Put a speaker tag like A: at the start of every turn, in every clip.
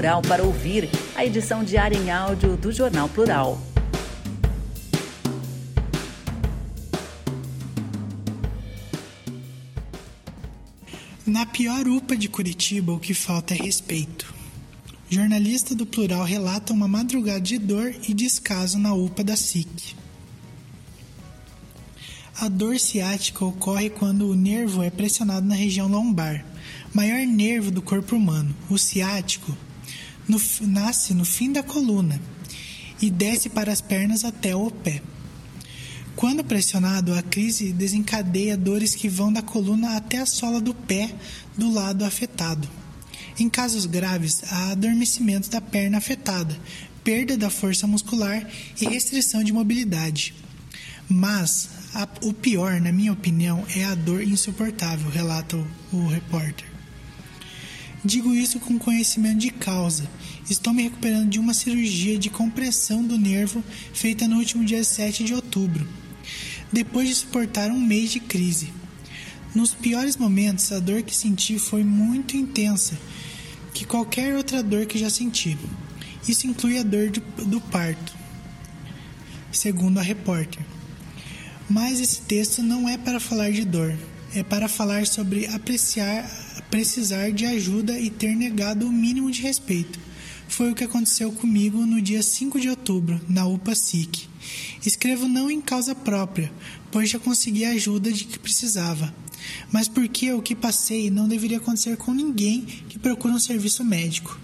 A: Plural para ouvir, a edição diária em áudio do Jornal Plural.
B: Na pior UPA de Curitiba, o que falta é respeito. Jornalista do Plural relata uma madrugada de dor e descaso na UPA da SIC. A dor ciática ocorre quando o nervo é pressionado na região lombar, maior nervo do corpo humano. O ciático no, nasce no fim da coluna e desce para as pernas até o pé. Quando pressionado, a crise desencadeia dores que vão da coluna até a sola do pé do lado afetado. Em casos graves, há adormecimento da perna afetada, perda da força muscular e restrição de mobilidade. Mas a, o pior, na minha opinião, é a dor insuportável, relata o, o repórter. Digo isso com conhecimento de causa. Estou me recuperando de uma cirurgia de compressão do nervo feita no último dia 7 de outubro, depois de suportar um mês de crise. Nos piores momentos, a dor que senti foi muito intensa, que qualquer outra dor que já senti. Isso inclui a dor do, do parto, segundo a repórter. Mas esse texto não é para falar de dor, é para falar sobre apreciar precisar de ajuda e ter negado o mínimo de respeito. Foi o que aconteceu comigo no dia 5 de outubro, na UPA SIC. Escrevo não em causa própria, pois já consegui a ajuda de que precisava, mas porque o que passei não deveria acontecer com ninguém que procura um serviço médico.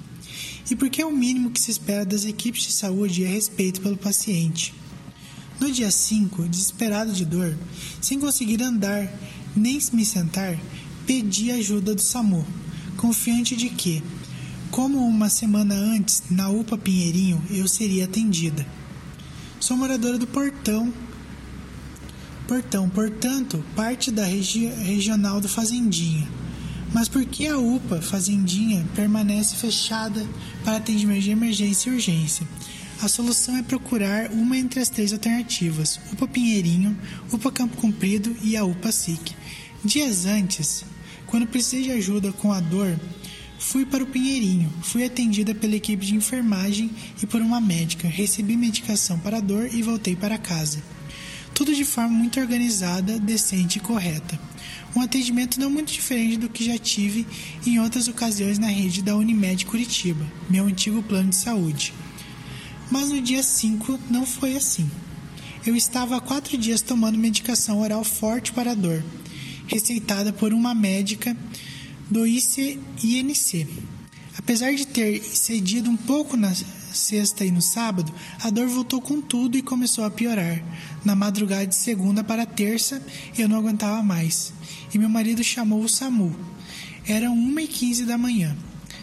B: E porque é o mínimo que se espera das equipes de saúde é respeito pelo paciente. No dia 5, desesperado de dor, sem conseguir andar nem me sentar, pedi ajuda do SAMU, confiante de que, como uma semana antes, na UPA Pinheirinho, eu seria atendida. Sou moradora do Portão, Portão, portanto, parte da regi regional do Fazendinha. Mas por que a UPA Fazendinha permanece fechada para atendimento de emergência e urgência? A solução é procurar uma entre as três alternativas: UPA Pinheirinho, UPA Campo Comprido e a UPA SIC. Dias antes, quando precisei de ajuda com a dor, fui para o Pinheirinho. Fui atendida pela equipe de enfermagem e por uma médica. Recebi medicação para dor e voltei para casa. Tudo de forma muito organizada, decente e correta. Um atendimento não muito diferente do que já tive em outras ocasiões na rede da Unimed Curitiba, meu antigo plano de saúde. Mas no dia 5 não foi assim. Eu estava há quatro dias tomando medicação oral forte para dor receitada por uma médica do ICINC. Apesar de ter cedido um pouco na sexta e no sábado, a dor voltou com tudo e começou a piorar. Na madrugada de segunda para terça, eu não aguentava mais. E meu marido chamou o SAMU. Eram 1h15 da manhã.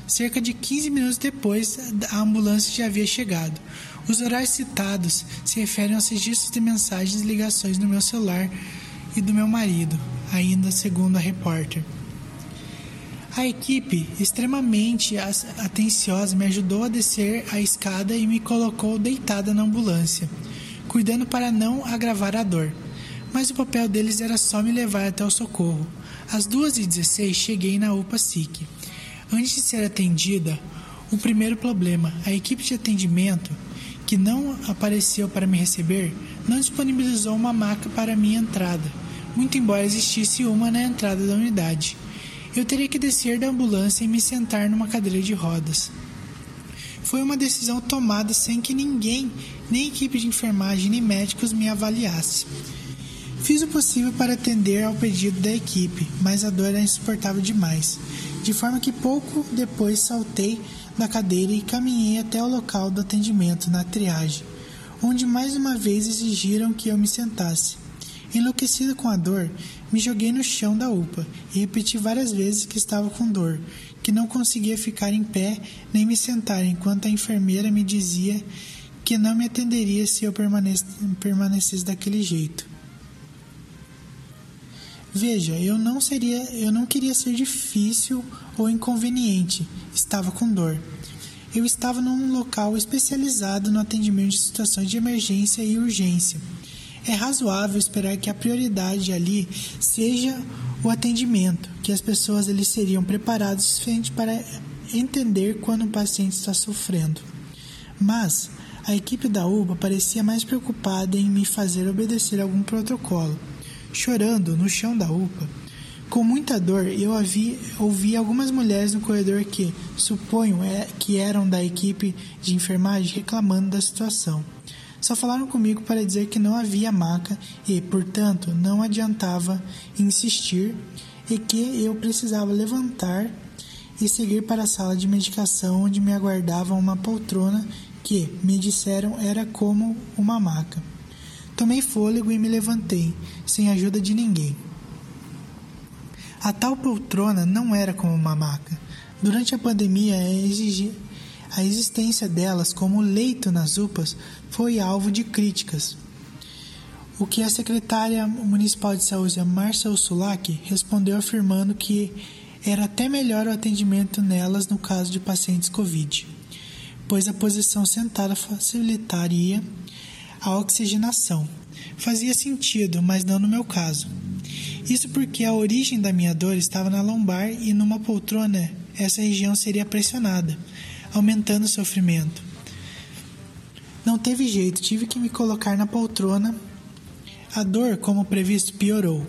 B: Cerca de 15 minutos depois, a ambulância já havia chegado. Os horários citados se referem aos registros de mensagens e ligações no meu celular e do meu marido, ainda segundo a repórter. A equipe, extremamente atenciosa, me ajudou a descer a escada e me colocou deitada na ambulância, cuidando para não agravar a dor. Mas o papel deles era só me levar até o socorro. Às 2h16 cheguei na UPA SIC. Antes de ser atendida, o primeiro problema, a equipe de atendimento, que não apareceu para me receber, não disponibilizou uma maca para minha entrada muito embora existisse uma na entrada da unidade. Eu teria que descer da ambulância e me sentar numa cadeira de rodas. Foi uma decisão tomada sem que ninguém, nem equipe de enfermagem nem médicos me avaliasse. Fiz o possível para atender ao pedido da equipe, mas a dor era insuportável demais, de forma que pouco depois saltei da cadeira e caminhei até o local do atendimento na triagem, onde mais uma vez exigiram que eu me sentasse. Enlouquecido com a dor, me joguei no chão da UPA e repeti várias vezes que estava com dor, que não conseguia ficar em pé nem me sentar, enquanto a enfermeira me dizia que não me atenderia se eu permanecesse daquele jeito. Veja, eu não seria, eu não queria ser difícil ou inconveniente. Estava com dor. Eu estava num local especializado no atendimento de situações de emergência e urgência. É razoável esperar que a prioridade ali seja o atendimento, que as pessoas ali seriam preparadas o suficiente para entender quando o paciente está sofrendo. Mas a equipe da UBA parecia mais preocupada em me fazer obedecer algum protocolo. Chorando no chão da UPA, com muita dor, eu ouvi, ouvi algumas mulheres no corredor que, suponho, é, que eram da equipe de enfermagem reclamando da situação. Só falaram comigo para dizer que não havia maca e, portanto, não adiantava insistir e que eu precisava levantar e seguir para a sala de medicação onde me aguardava uma poltrona que, me disseram, era como uma maca. Tomei fôlego e me levantei, sem ajuda de ninguém. A tal poltrona não era como uma maca. Durante a pandemia, a existência delas como leito nas UPAs foi alvo de críticas. O que a secretária municipal de saúde, Marcel Sulak, respondeu afirmando que era até melhor o atendimento nelas no caso de pacientes Covid, pois a posição sentada facilitaria a oxigenação. Fazia sentido, mas não no meu caso. Isso porque a origem da minha dor estava na lombar e numa poltrona essa região seria pressionada, aumentando o sofrimento. Não teve jeito, tive que me colocar na poltrona. A dor, como previsto, piorou.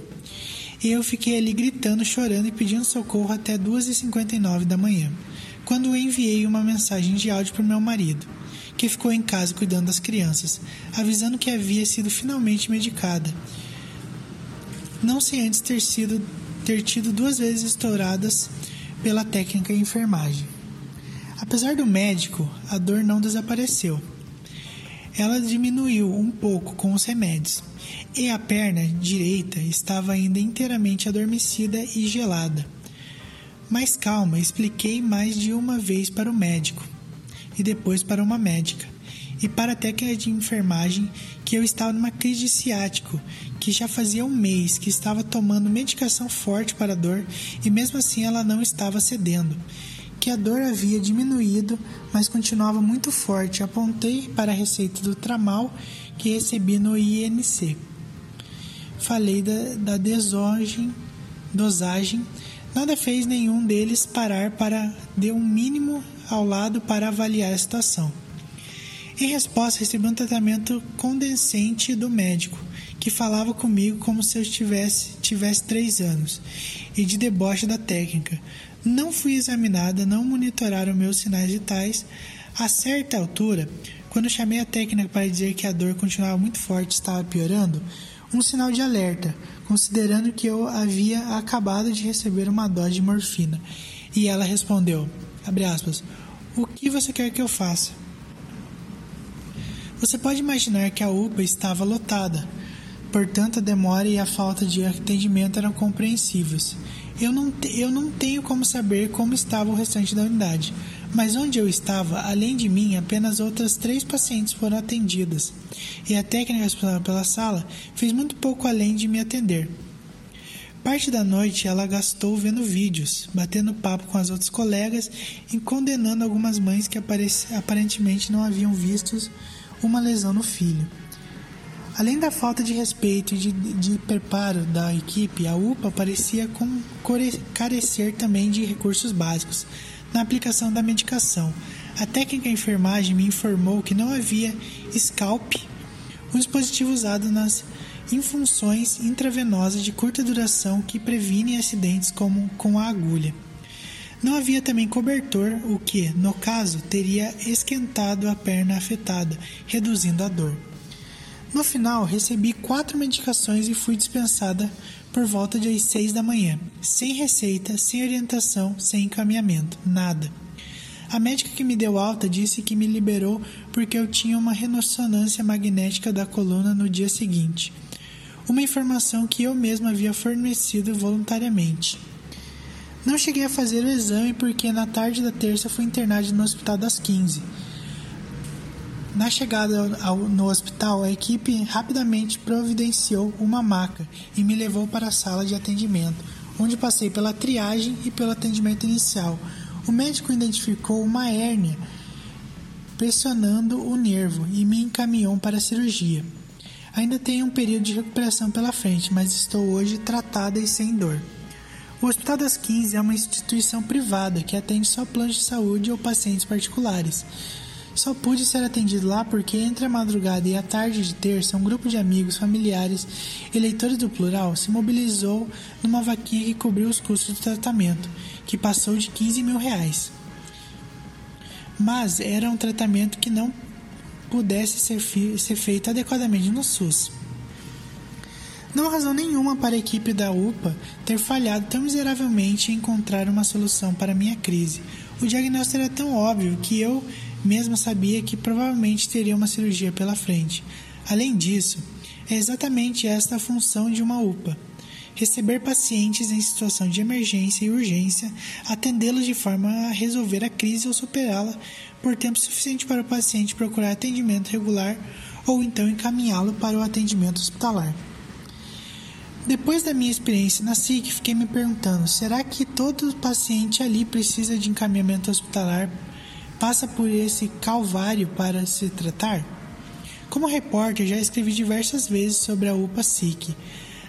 B: E eu fiquei ali gritando, chorando e pedindo socorro até 2h59 da manhã, quando enviei uma mensagem de áudio para meu marido, que ficou em casa cuidando das crianças, avisando que havia sido finalmente medicada não sem antes ter, sido, ter tido duas vezes estouradas pela técnica enfermagem. Apesar do médico, a dor não desapareceu. Ela diminuiu um pouco com os remédios, e a perna direita estava ainda inteiramente adormecida e gelada. Mas calma, expliquei mais de uma vez para o médico e depois para uma médica e para a técnica de enfermagem que eu estava numa crise de ciático, que já fazia um mês que estava tomando medicação forte para a dor e mesmo assim ela não estava cedendo. Que a dor havia diminuído, mas continuava muito forte. Apontei para a receita do tramal que recebi no INC. Falei da, da desogem, dosagem. Nada fez nenhum deles parar para de um mínimo ao lado para avaliar a situação. Em resposta, recebi um tratamento condescendente do médico, que falava comigo como se eu tivesse, tivesse três anos, e de deboche da técnica. Não fui examinada, não monitoraram meus sinais vitais. A certa altura, quando chamei a técnica para dizer que a dor continuava muito forte e estava piorando, um sinal de alerta, considerando que eu havia acabado de receber uma dose de morfina. E ela respondeu, aspas, o que você quer que eu faça? Você pode imaginar que a UPA estava lotada, portanto a demora e a falta de atendimento eram compreensíveis. Eu não, eu não tenho como saber como estava o restante da unidade, mas onde eu estava, além de mim, apenas outras três pacientes foram atendidas, e a técnica responsável pela sala fez muito pouco além de me atender. Parte da noite ela gastou vendo vídeos, batendo papo com as outras colegas e condenando algumas mães que aparentemente não haviam visto uma lesão no filho. Além da falta de respeito e de, de preparo da equipe, a UPA parecia com, carecer também de recursos básicos na aplicação da medicação. A técnica enfermagem me informou que não havia scalp, um dispositivo usado nas infunções intravenosas de curta duração que previnem acidentes como com a agulha. Não havia também cobertor, o que, no caso, teria esquentado a perna afetada, reduzindo a dor. No final, recebi quatro medicações e fui dispensada por volta de seis da manhã, sem receita, sem orientação, sem encaminhamento, nada. A médica que me deu alta disse que me liberou porque eu tinha uma ressonância magnética da coluna no dia seguinte, uma informação que eu mesma havia fornecido voluntariamente. Não cheguei a fazer o exame porque na tarde da terça fui internado no hospital das 15. Na chegada ao, no hospital, a equipe rapidamente providenciou uma maca e me levou para a sala de atendimento, onde passei pela triagem e pelo atendimento inicial. O médico identificou uma hérnia pressionando o nervo e me encaminhou para a cirurgia. Ainda tenho um período de recuperação pela frente, mas estou hoje tratada e sem dor. O Hospital das 15 é uma instituição privada que atende só planos de saúde ou pacientes particulares. Só pude ser atendido lá porque entre a madrugada e a tarde de terça, um grupo de amigos, familiares e leitores do plural se mobilizou numa vaquinha que cobriu os custos do tratamento, que passou de 15 mil reais. Mas era um tratamento que não pudesse ser, ser feito adequadamente no SUS. Não há razão nenhuma para a equipe da UPA ter falhado tão miseravelmente em encontrar uma solução para minha crise. O diagnóstico era tão óbvio que eu mesmo sabia que provavelmente teria uma cirurgia pela frente. Além disso, é exatamente esta a função de uma UPA: receber pacientes em situação de emergência e urgência, atendê-los de forma a resolver a crise ou superá-la por tempo suficiente para o paciente procurar atendimento regular ou então encaminhá-lo para o atendimento hospitalar. Depois da minha experiência na SIC, fiquei me perguntando: será que todo paciente ali precisa de encaminhamento hospitalar passa por esse calvário para se tratar? Como repórter, já escrevi diversas vezes sobre a UPA SIC,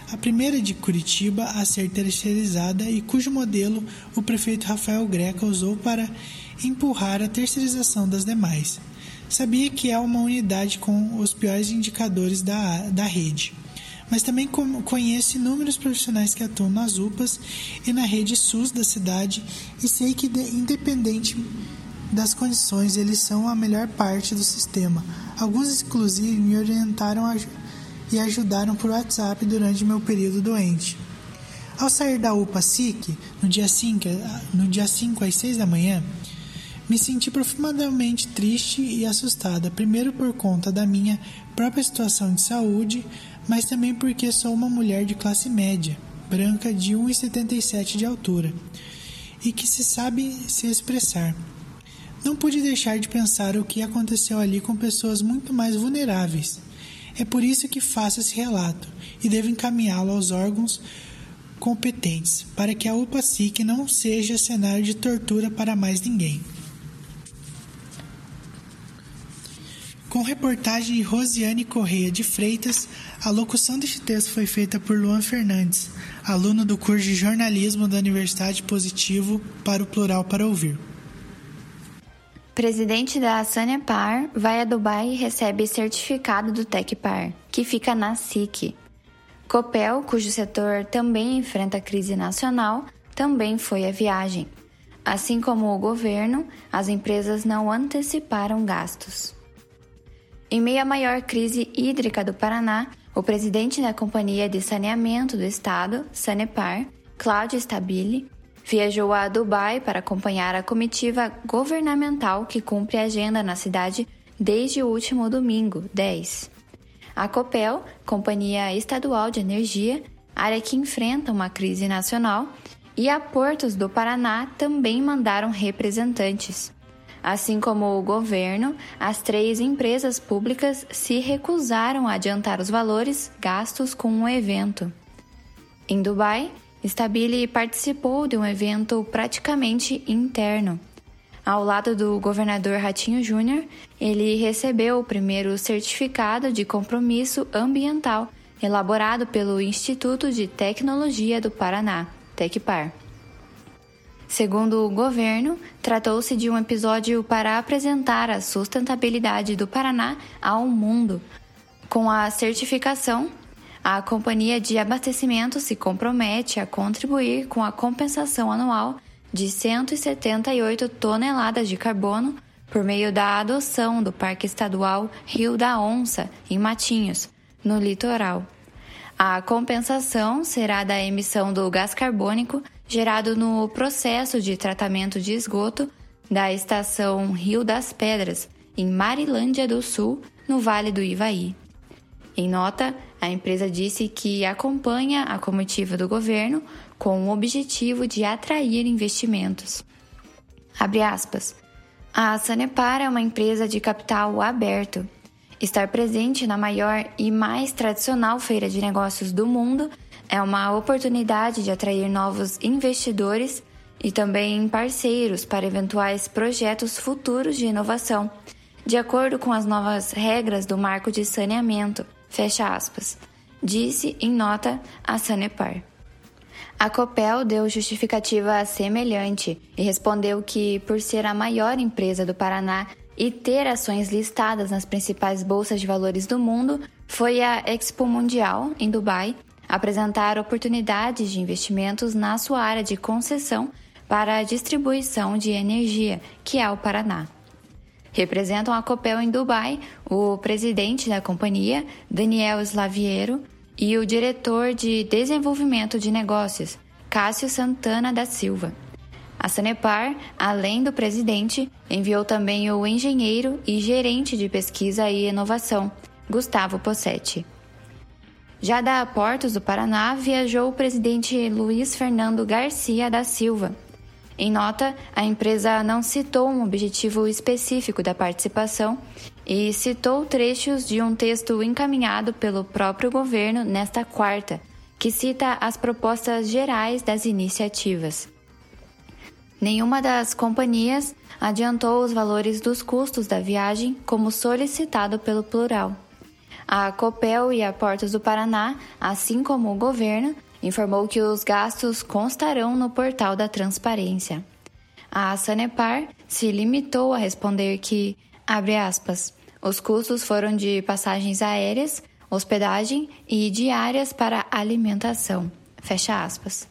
B: a primeira de Curitiba a ser terceirizada e cujo modelo o prefeito Rafael Greca usou para empurrar a terceirização das demais. Sabia que é uma unidade com os piores indicadores da, da rede, mas também conheço inúmeros profissionais que atuam nas UPAs e na rede SUS da cidade e sei que, independente das condições, eles são a melhor parte do sistema. Alguns, inclusive, me orientaram a, e ajudaram por WhatsApp durante meu período doente. Ao sair da UPA SIC, no dia 5, no dia 5 às 6 da manhã, me senti profundamente triste e assustada, primeiro por conta da minha própria situação de saúde, mas também porque sou uma mulher de classe média, branca de 1,77 de altura e que se sabe se expressar. Não pude deixar de pensar o que aconteceu ali com pessoas muito mais vulneráveis. É por isso que faço esse relato e devo encaminhá-lo aos órgãos competentes, para que a UPA-SIC não seja cenário de tortura para mais ninguém. Com reportagem de Rosiane Correia de Freitas, a locução deste texto foi feita por Luan Fernandes, aluno do curso de jornalismo da Universidade Positivo para o Plural para Ouvir.
C: Presidente da Sanepar vai a Dubai e recebe certificado do Tecpar, que fica na SIC. Copel, cujo setor também enfrenta crise nacional, também foi à viagem. Assim como o governo, as empresas não anteciparam gastos. Em meio à maior crise hídrica do Paraná, o presidente da Companhia de Saneamento do Estado, Sanepar, Cláudio Stabile, viajou a Dubai para acompanhar a comitiva governamental que cumpre a agenda na cidade desde o último domingo, 10. A Copel, Companhia Estadual de Energia, área que enfrenta uma crise nacional, e a Portos do Paraná também mandaram representantes. Assim como o governo, as três empresas públicas se recusaram a adiantar os valores gastos com o evento. Em Dubai, Stabile participou de um evento praticamente interno. Ao lado do governador Ratinho Júnior, ele recebeu o primeiro certificado de compromisso ambiental elaborado pelo Instituto de Tecnologia do Paraná, Tecpar. Segundo o governo, tratou-se de um episódio para apresentar a sustentabilidade do Paraná ao mundo. Com a certificação, a companhia de abastecimento se compromete a contribuir com a compensação anual de 178 toneladas de carbono por meio da adoção do Parque Estadual Rio da Onça, em Matinhos, no litoral. A compensação será da emissão do gás carbônico gerado no processo de tratamento de esgoto da estação Rio das Pedras, em Marilândia do Sul, no Vale do Ivaí. Em nota, a empresa disse que acompanha a comitiva do governo com o objetivo de atrair investimentos. Abre aspas. A Sanepar é uma empresa de capital aberto. Estar presente na maior e mais tradicional feira de negócios do mundo é uma oportunidade de atrair novos investidores e também parceiros para eventuais projetos futuros de inovação, de acordo com as novas regras do marco de saneamento. Fecha aspas. Disse em nota a Sanepar. A Copel deu justificativa semelhante e respondeu que, por ser a maior empresa do Paraná e ter ações listadas nas principais bolsas de valores do mundo, foi a Expo Mundial, em Dubai, apresentar oportunidades de investimentos na sua área de concessão para a distribuição de energia, que é o Paraná. Representam a Copel em Dubai o presidente da companhia, Daniel Slaviero, e o diretor de desenvolvimento de negócios, Cássio Santana da Silva. A Sanepar, além do presidente, enviou também o engenheiro e gerente de pesquisa e inovação, Gustavo Possetti. Já da Portos do Paraná, viajou o presidente Luiz Fernando Garcia da Silva. Em nota, a empresa não citou um objetivo específico da participação e citou trechos de um texto encaminhado pelo próprio governo nesta quarta, que cita as propostas gerais das iniciativas. Nenhuma das companhias adiantou os valores dos custos da viagem, como solicitado pelo plural. A Copel e a Portos do Paraná, assim como o governo, informou que os gastos constarão no portal da transparência. A Sanepar se limitou a responder que, abre aspas, os custos foram de passagens aéreas, hospedagem e diárias para alimentação. Fecha aspas.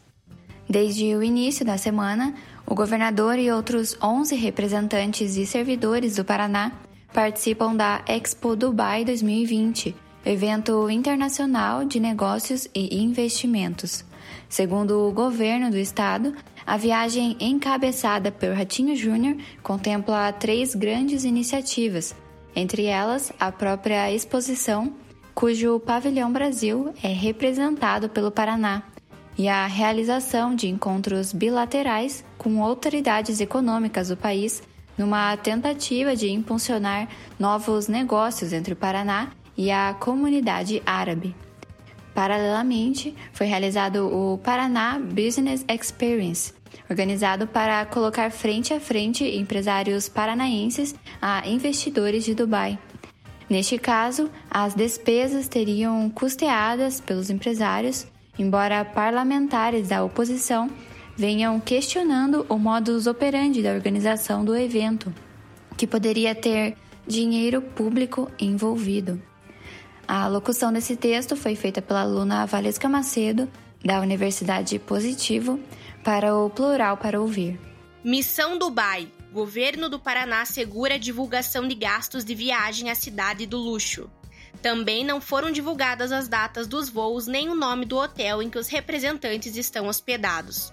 C: Desde o início da semana, o governador e outros 11 representantes e servidores do Paraná participam da Expo Dubai 2020, evento internacional de negócios e investimentos. Segundo o governo do estado, a viagem encabeçada pelo Ratinho Júnior contempla três grandes iniciativas, entre elas a própria exposição, cujo pavilhão Brasil é representado pelo Paraná, e a realização de encontros bilaterais com autoridades econômicas do país numa tentativa de impulsionar novos negócios entre o Paraná e a comunidade árabe. Paralelamente, foi realizado o Paraná Business Experience, organizado para colocar frente a frente empresários paranaenses a investidores de Dubai. Neste caso, as despesas teriam custeadas pelos empresários, embora parlamentares da oposição venham questionando o modus operandi da organização do evento, que poderia ter dinheiro público envolvido. A locução desse texto foi feita pela aluna Valesca Macedo, da Universidade Positivo, para o Plural para Ouvir.
D: Missão Dubai. Governo do Paraná segura a divulgação de gastos de viagem à cidade do luxo. Também não foram divulgadas as datas dos voos nem o nome do hotel em que os representantes estão hospedados.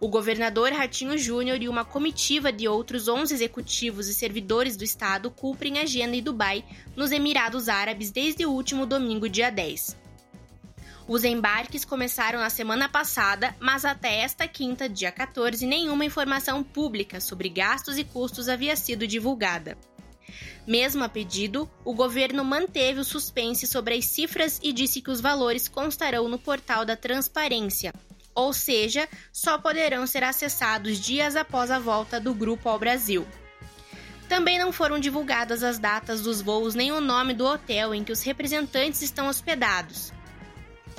D: O governador Ratinho Júnior e uma comitiva de outros 11 executivos e servidores do estado cumprem agenda em Dubai, nos Emirados Árabes, desde o último domingo, dia 10. Os embarques começaram na semana passada, mas até esta quinta, dia 14, nenhuma informação pública sobre gastos e custos havia sido divulgada. Mesmo a pedido, o governo manteve o suspense sobre as cifras e disse que os valores constarão no portal da transparência, ou seja, só poderão ser acessados dias após a volta do grupo ao Brasil. Também não foram divulgadas as datas dos voos nem o nome do hotel em que os representantes estão hospedados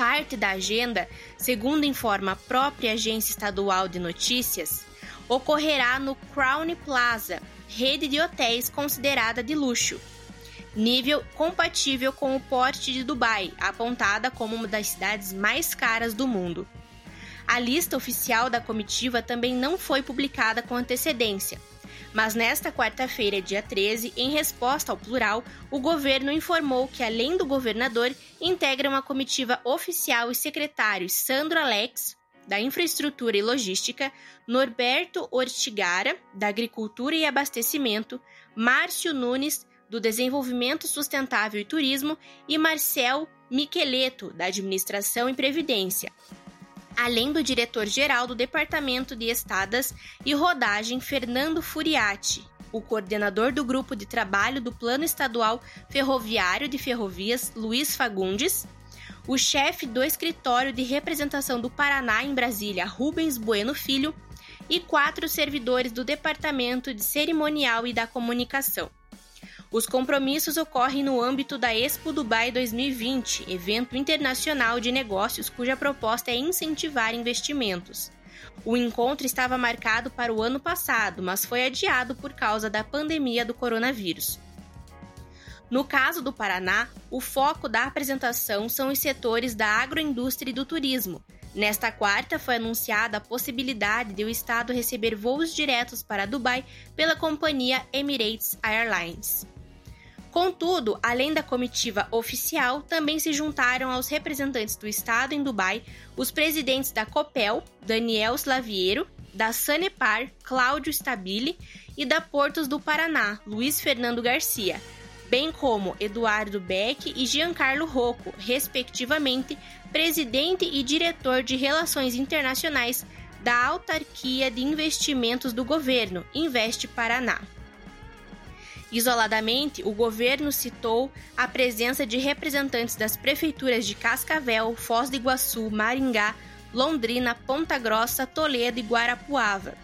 D: parte da agenda, segundo informa a própria agência estadual de notícias, ocorrerá no Crown Plaza, rede de hotéis considerada de luxo, nível compatível com o porte de Dubai, apontada como uma das cidades mais caras do mundo. A lista oficial da comitiva também não foi publicada com antecedência, mas nesta quarta-feira, dia 13, em resposta ao plural, o governo informou que, além do governador, integra uma comitiva oficial e secretários Sandro Alex, da Infraestrutura e Logística, Norberto Ortigara, da Agricultura e Abastecimento, Márcio Nunes, do Desenvolvimento Sustentável e Turismo, e Marcel Miqueleto, da Administração e Previdência. Além do diretor-geral do Departamento de Estadas e Rodagem, Fernando Furiati, o coordenador do grupo de trabalho do Plano Estadual Ferroviário de Ferrovias, Luiz Fagundes, o chefe do escritório de representação do Paraná em Brasília, Rubens Bueno Filho, e quatro servidores do Departamento de Cerimonial e da Comunicação. Os compromissos ocorrem no âmbito da Expo Dubai 2020, evento internacional de negócios cuja proposta é incentivar investimentos. O encontro estava marcado para o ano passado, mas foi adiado por causa da pandemia do coronavírus. No caso do Paraná, o foco da apresentação são os setores da agroindústria e do turismo. Nesta quarta, foi anunciada a possibilidade de o Estado receber voos diretos para Dubai pela companhia Emirates Airlines. Contudo, além da comitiva oficial, também se juntaram aos representantes do Estado em Dubai os presidentes da COPEL, Daniel Slaviero, da Sanepar, Cláudio Stabile, e da Portos do Paraná, Luiz Fernando Garcia, bem como Eduardo Beck e Giancarlo Rocco, respectivamente, presidente e diretor de Relações Internacionais da Autarquia de Investimentos do Governo, Investe Paraná. Isoladamente, o governo citou a presença de representantes das prefeituras de Cascavel, Foz do Iguaçu, Maringá, Londrina, Ponta Grossa, Toledo e Guarapuava.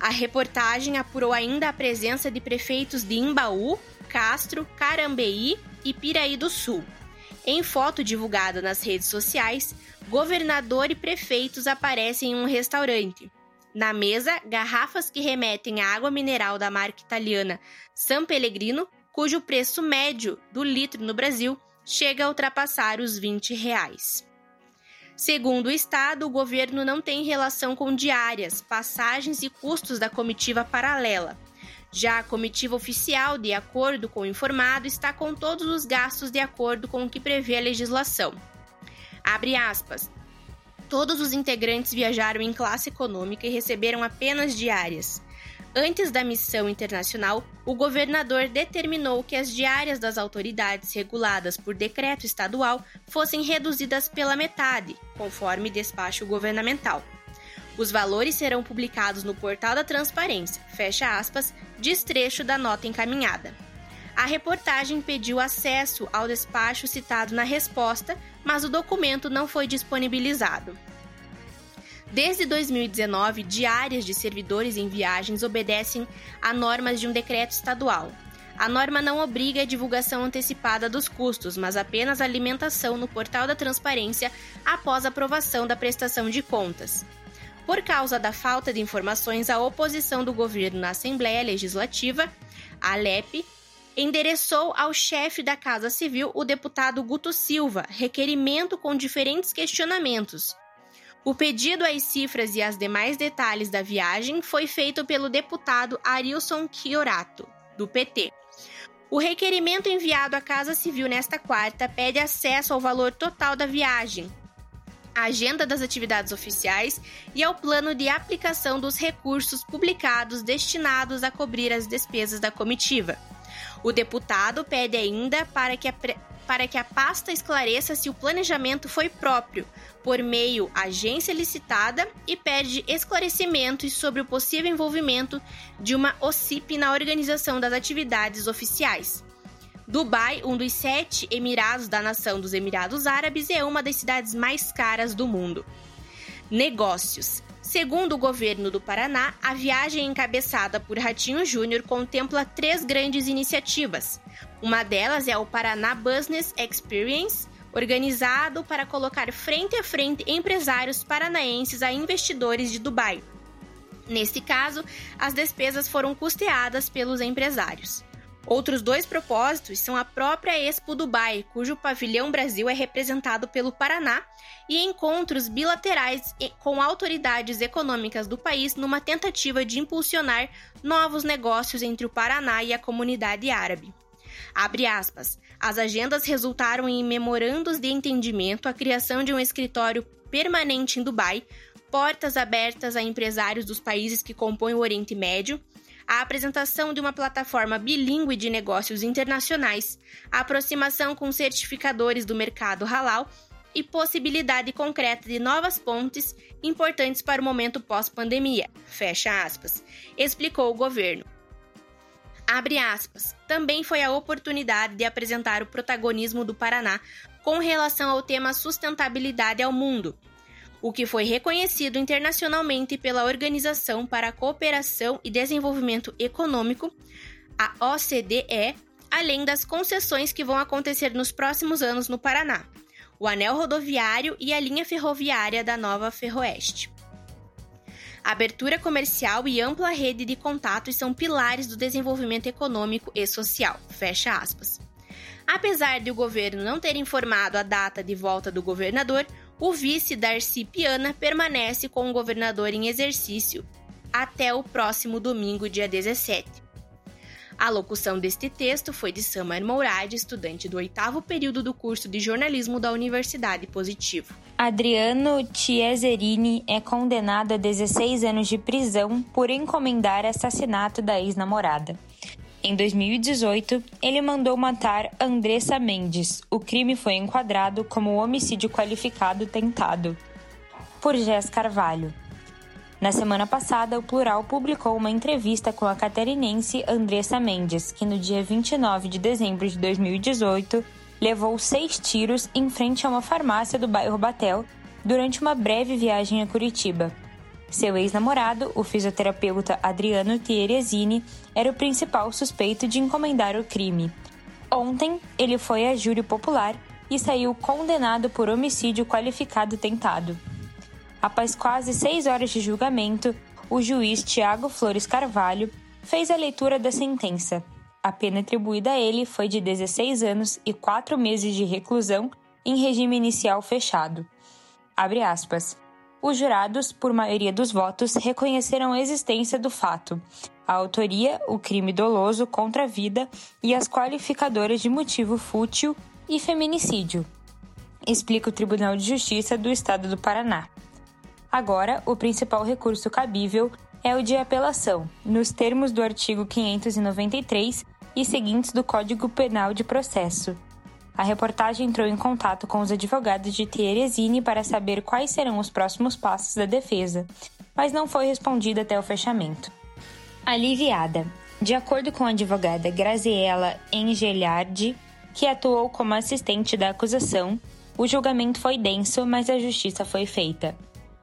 D: A reportagem apurou ainda a presença de prefeitos de Imbaú, Castro, Carambeí e Piraí do Sul. Em foto divulgada nas redes sociais, governador e prefeitos aparecem em um restaurante. Na mesa, garrafas que remetem à água mineral da marca italiana San Pellegrino, cujo preço médio do litro no Brasil chega a ultrapassar os 20 reais. Segundo o Estado, o governo não tem relação com diárias, passagens e custos da comitiva paralela. Já a comitiva oficial, de acordo com o informado, está com todos os gastos de acordo com o que prevê a legislação. Abre aspas. Todos os integrantes viajaram em classe econômica e receberam apenas diárias. Antes da missão internacional, o governador determinou que as diárias das autoridades reguladas por decreto estadual fossem reduzidas pela metade, conforme despacho governamental. Os valores serão publicados no portal da transparência, fecha aspas, destrecho da nota encaminhada. A reportagem pediu acesso ao despacho citado na resposta, mas o documento não foi disponibilizado. Desde 2019, diárias de servidores em viagens obedecem a normas de um decreto estadual. A norma não obriga a divulgação antecipada dos custos, mas apenas a alimentação no portal da transparência após aprovação da prestação de contas. Por causa da falta de informações, a oposição do governo na Assembleia Legislativa, a ALEP, endereçou ao chefe da Casa Civil, o deputado Guto Silva, requerimento com diferentes questionamentos. O pedido às cifras e aos demais detalhes da viagem foi feito pelo deputado Arilson Chiorato, do PT. O requerimento enviado à Casa Civil nesta quarta pede acesso ao valor total da viagem, à agenda das atividades oficiais e ao plano de aplicação dos recursos publicados destinados a cobrir as despesas da comitiva. O deputado pede ainda para que a, para que a pasta esclareça se o planejamento foi próprio, por meio agência licitada, e pede esclarecimentos sobre o possível envolvimento de uma OCIP na organização das atividades oficiais. Dubai, um dos sete Emirados da nação dos Emirados Árabes, é uma das cidades mais caras do mundo. Negócios. Segundo o governo do Paraná, a viagem encabeçada por Ratinho Júnior contempla três grandes iniciativas. Uma delas é o Paraná Business Experience, organizado para colocar frente a frente empresários paranaenses a investidores de Dubai. Neste caso, as despesas foram custeadas pelos empresários. Outros dois propósitos são a própria Expo Dubai, cujo pavilhão Brasil é representado pelo Paraná, e encontros bilaterais com autoridades econômicas do país numa tentativa de impulsionar novos negócios entre o Paraná e a comunidade árabe. Abre aspas. As agendas resultaram em memorandos de entendimento, a criação de um escritório permanente em Dubai, portas abertas a empresários dos países que compõem o Oriente Médio, a apresentação de uma plataforma bilíngue de negócios internacionais, a aproximação com certificadores do mercado halal e possibilidade concreta de novas pontes importantes para o momento pós-pandemia. Fecha aspas. Explicou o governo. Abre aspas. Também foi a oportunidade de apresentar o protagonismo do Paraná com relação ao tema sustentabilidade ao mundo, o que foi reconhecido internacionalmente pela Organização para a Cooperação e Desenvolvimento Econômico, a OCDE, além das concessões que vão acontecer nos próximos anos no Paraná, o anel rodoviário e a linha ferroviária da nova Ferroeste. Abertura comercial e ampla rede de contatos são pilares do desenvolvimento econômico e social. Fecha aspas. Apesar de o governo não ter informado a data de volta do governador, o vice Darcy Piana permanece com o governador em exercício até o próximo domingo, dia 17. A locução deste texto foi de Samar Mourad, estudante do oitavo período do curso de jornalismo da Universidade Positivo.
E: Adriano Chieserini é condenado a 16 anos de prisão por encomendar assassinato da ex-namorada. Em 2018, ele mandou matar Andressa Mendes. O crime foi enquadrado como homicídio qualificado tentado. Por Jess Carvalho. Na semana passada, o Plural publicou uma entrevista com a catarinense Andressa Mendes, que no dia 29 de dezembro de 2018 levou seis tiros em frente a uma farmácia do bairro Batel durante uma breve viagem a Curitiba. Seu ex-namorado, o fisioterapeuta Adriano Tieresini, era o principal suspeito de encomendar o crime. Ontem, ele foi a júri popular e saiu condenado por homicídio qualificado tentado. Após quase seis horas de julgamento, o juiz Tiago Flores Carvalho fez a leitura da sentença. A pena atribuída a ele foi de 16 anos e 4 meses de reclusão em regime inicial fechado. Abre aspas. Os jurados, por maioria dos votos, reconheceram a existência do fato, a autoria, o crime doloso contra a vida e as qualificadoras de motivo fútil e feminicídio, explica o Tribunal de Justiça do Estado do Paraná. Agora, o principal recurso cabível é o de apelação, nos termos do artigo 593 e seguintes do Código Penal de Processo. A reportagem entrou em contato com os advogados de Teresini para saber quais serão os próximos passos da defesa, mas não foi respondida até o fechamento. Aliviada. De acordo com a advogada Graziella Engeliardi, que atuou como assistente da acusação, o julgamento foi denso, mas a justiça foi feita.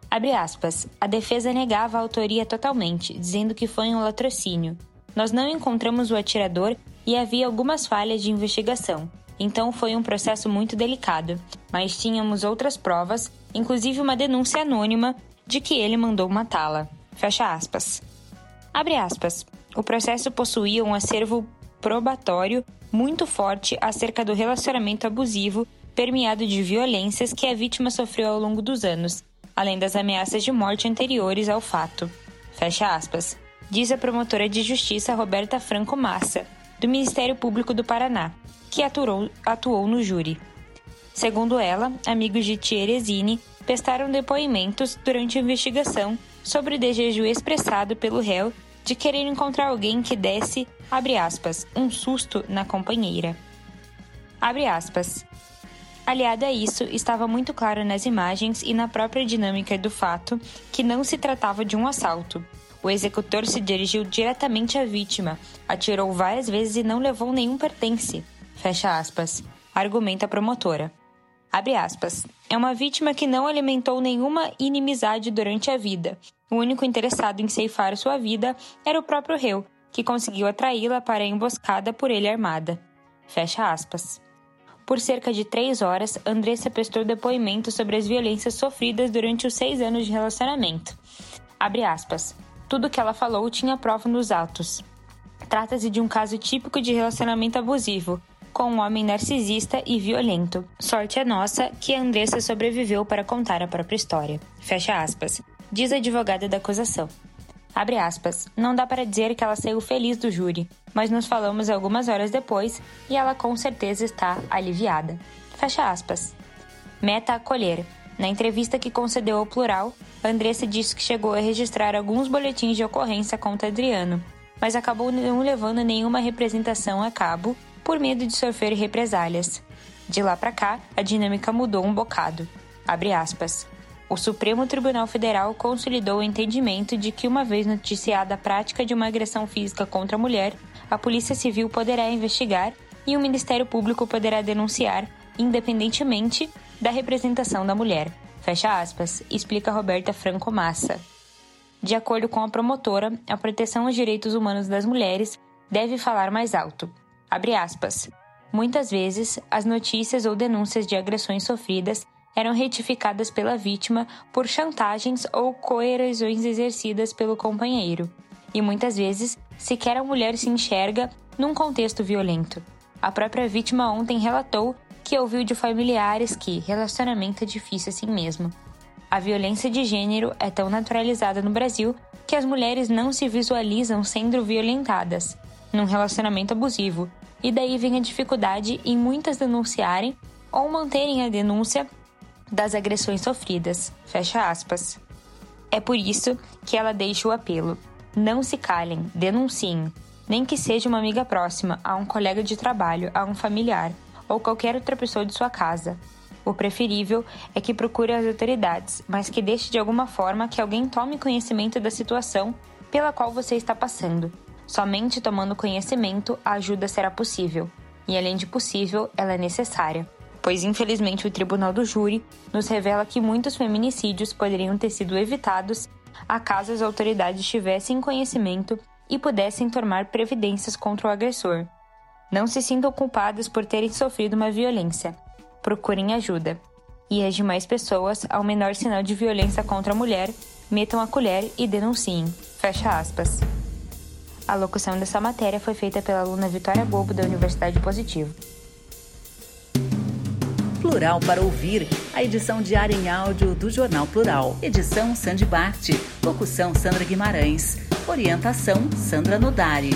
E: Abre aspas. A defesa negava a autoria totalmente, dizendo que foi um latrocínio. Nós não encontramos o atirador e havia algumas falhas de investigação. Então foi um processo muito delicado, mas tínhamos outras provas, inclusive uma denúncia anônima de que ele mandou matá-la. Fecha aspas. Abre aspas. O processo possuía um acervo probatório muito forte acerca do relacionamento abusivo permeado de violências que a vítima sofreu ao longo dos anos além das ameaças de morte anteriores ao fato. Fecha aspas. Diz a promotora de justiça Roberta Franco Massa, do Ministério Público do Paraná, que atuou, atuou no júri. Segundo ela, amigos de Thieresini prestaram depoimentos durante a investigação sobre o desejo expressado pelo réu de querer encontrar alguém que desse, aspas, um susto na companheira. Aliado a isso, estava muito claro nas imagens e na própria dinâmica do fato que não se tratava de um assalto. O executor se dirigiu diretamente à vítima, atirou várias vezes e não levou nenhum pertence. Fecha aspas. Argumenta a promotora. Abre aspas. É uma vítima que não alimentou nenhuma inimizade durante a vida. O único interessado em ceifar sua vida era o próprio réu, que conseguiu atraí-la para a emboscada por ele armada. Fecha aspas. Por cerca de três horas, Andressa prestou depoimento sobre as violências sofridas durante os seis anos de relacionamento. Abre aspas. Tudo que ela falou tinha prova nos autos. Trata-se de um caso típico de relacionamento abusivo, com um homem narcisista e violento. Sorte é nossa que a Andressa sobreviveu para contar a própria história. Fecha aspas. Diz a advogada da acusação. Abre aspas. Não dá para dizer que ela saiu feliz do júri, mas nos falamos algumas horas depois e ela com certeza está aliviada. Fecha aspas. Meta acolher. Na entrevista que concedeu ao Plural, Andressa disse que chegou a registrar alguns boletins de ocorrência contra Adriano, mas acabou não levando nenhuma representação a cabo por medo de sofrer represálias. De lá para cá, a dinâmica mudou um bocado. Abre aspas. O Supremo Tribunal Federal consolidou o entendimento de que, uma vez noticiada a prática de uma agressão física contra a mulher, a Polícia Civil poderá investigar e o Ministério Público poderá denunciar, independentemente da representação da mulher. Fecha aspas, explica Roberta Franco Massa. De acordo com a promotora, a proteção aos direitos humanos das mulheres deve falar mais alto. Abre aspas. Muitas vezes, as notícias ou denúncias de agressões sofridas eram retificadas pela vítima por chantagens ou coerções exercidas pelo companheiro. E muitas vezes, sequer a mulher se enxerga num contexto violento. A própria vítima ontem relatou que ouviu de familiares que relacionamento é difícil assim mesmo. A violência de gênero é tão naturalizada no Brasil que as mulheres não se visualizam sendo violentadas num relacionamento abusivo, e daí vem a dificuldade em muitas denunciarem ou manterem a denúncia das agressões sofridas. Fecha aspas. É por isso que ela deixa o apelo. Não se calem, denunciem, nem que seja uma amiga próxima, a um colega de trabalho, a um familiar ou qualquer outra pessoa de sua casa. O preferível é que procure as autoridades, mas que deixe de alguma forma que alguém tome conhecimento da situação pela qual você está passando. Somente tomando conhecimento a ajuda será possível, e além de possível, ela é necessária. Pois infelizmente o Tribunal do Júri nos revela que muitos feminicídios poderiam ter sido evitados acaso as autoridades tivessem conhecimento e pudessem tomar previdências contra o agressor. Não se sintam culpadas por terem sofrido uma violência. Procurem ajuda. E as demais pessoas, ao menor sinal de violência contra a mulher, metam a colher e denunciem. Fecha aspas. A locução dessa matéria foi feita pela aluna Vitória Bobo, da Universidade Positivo.
A: Plural para ouvir, a edição diária em áudio do Jornal Plural. Edição Sandy Bart, locução Sandra Guimarães, orientação Sandra Nodari.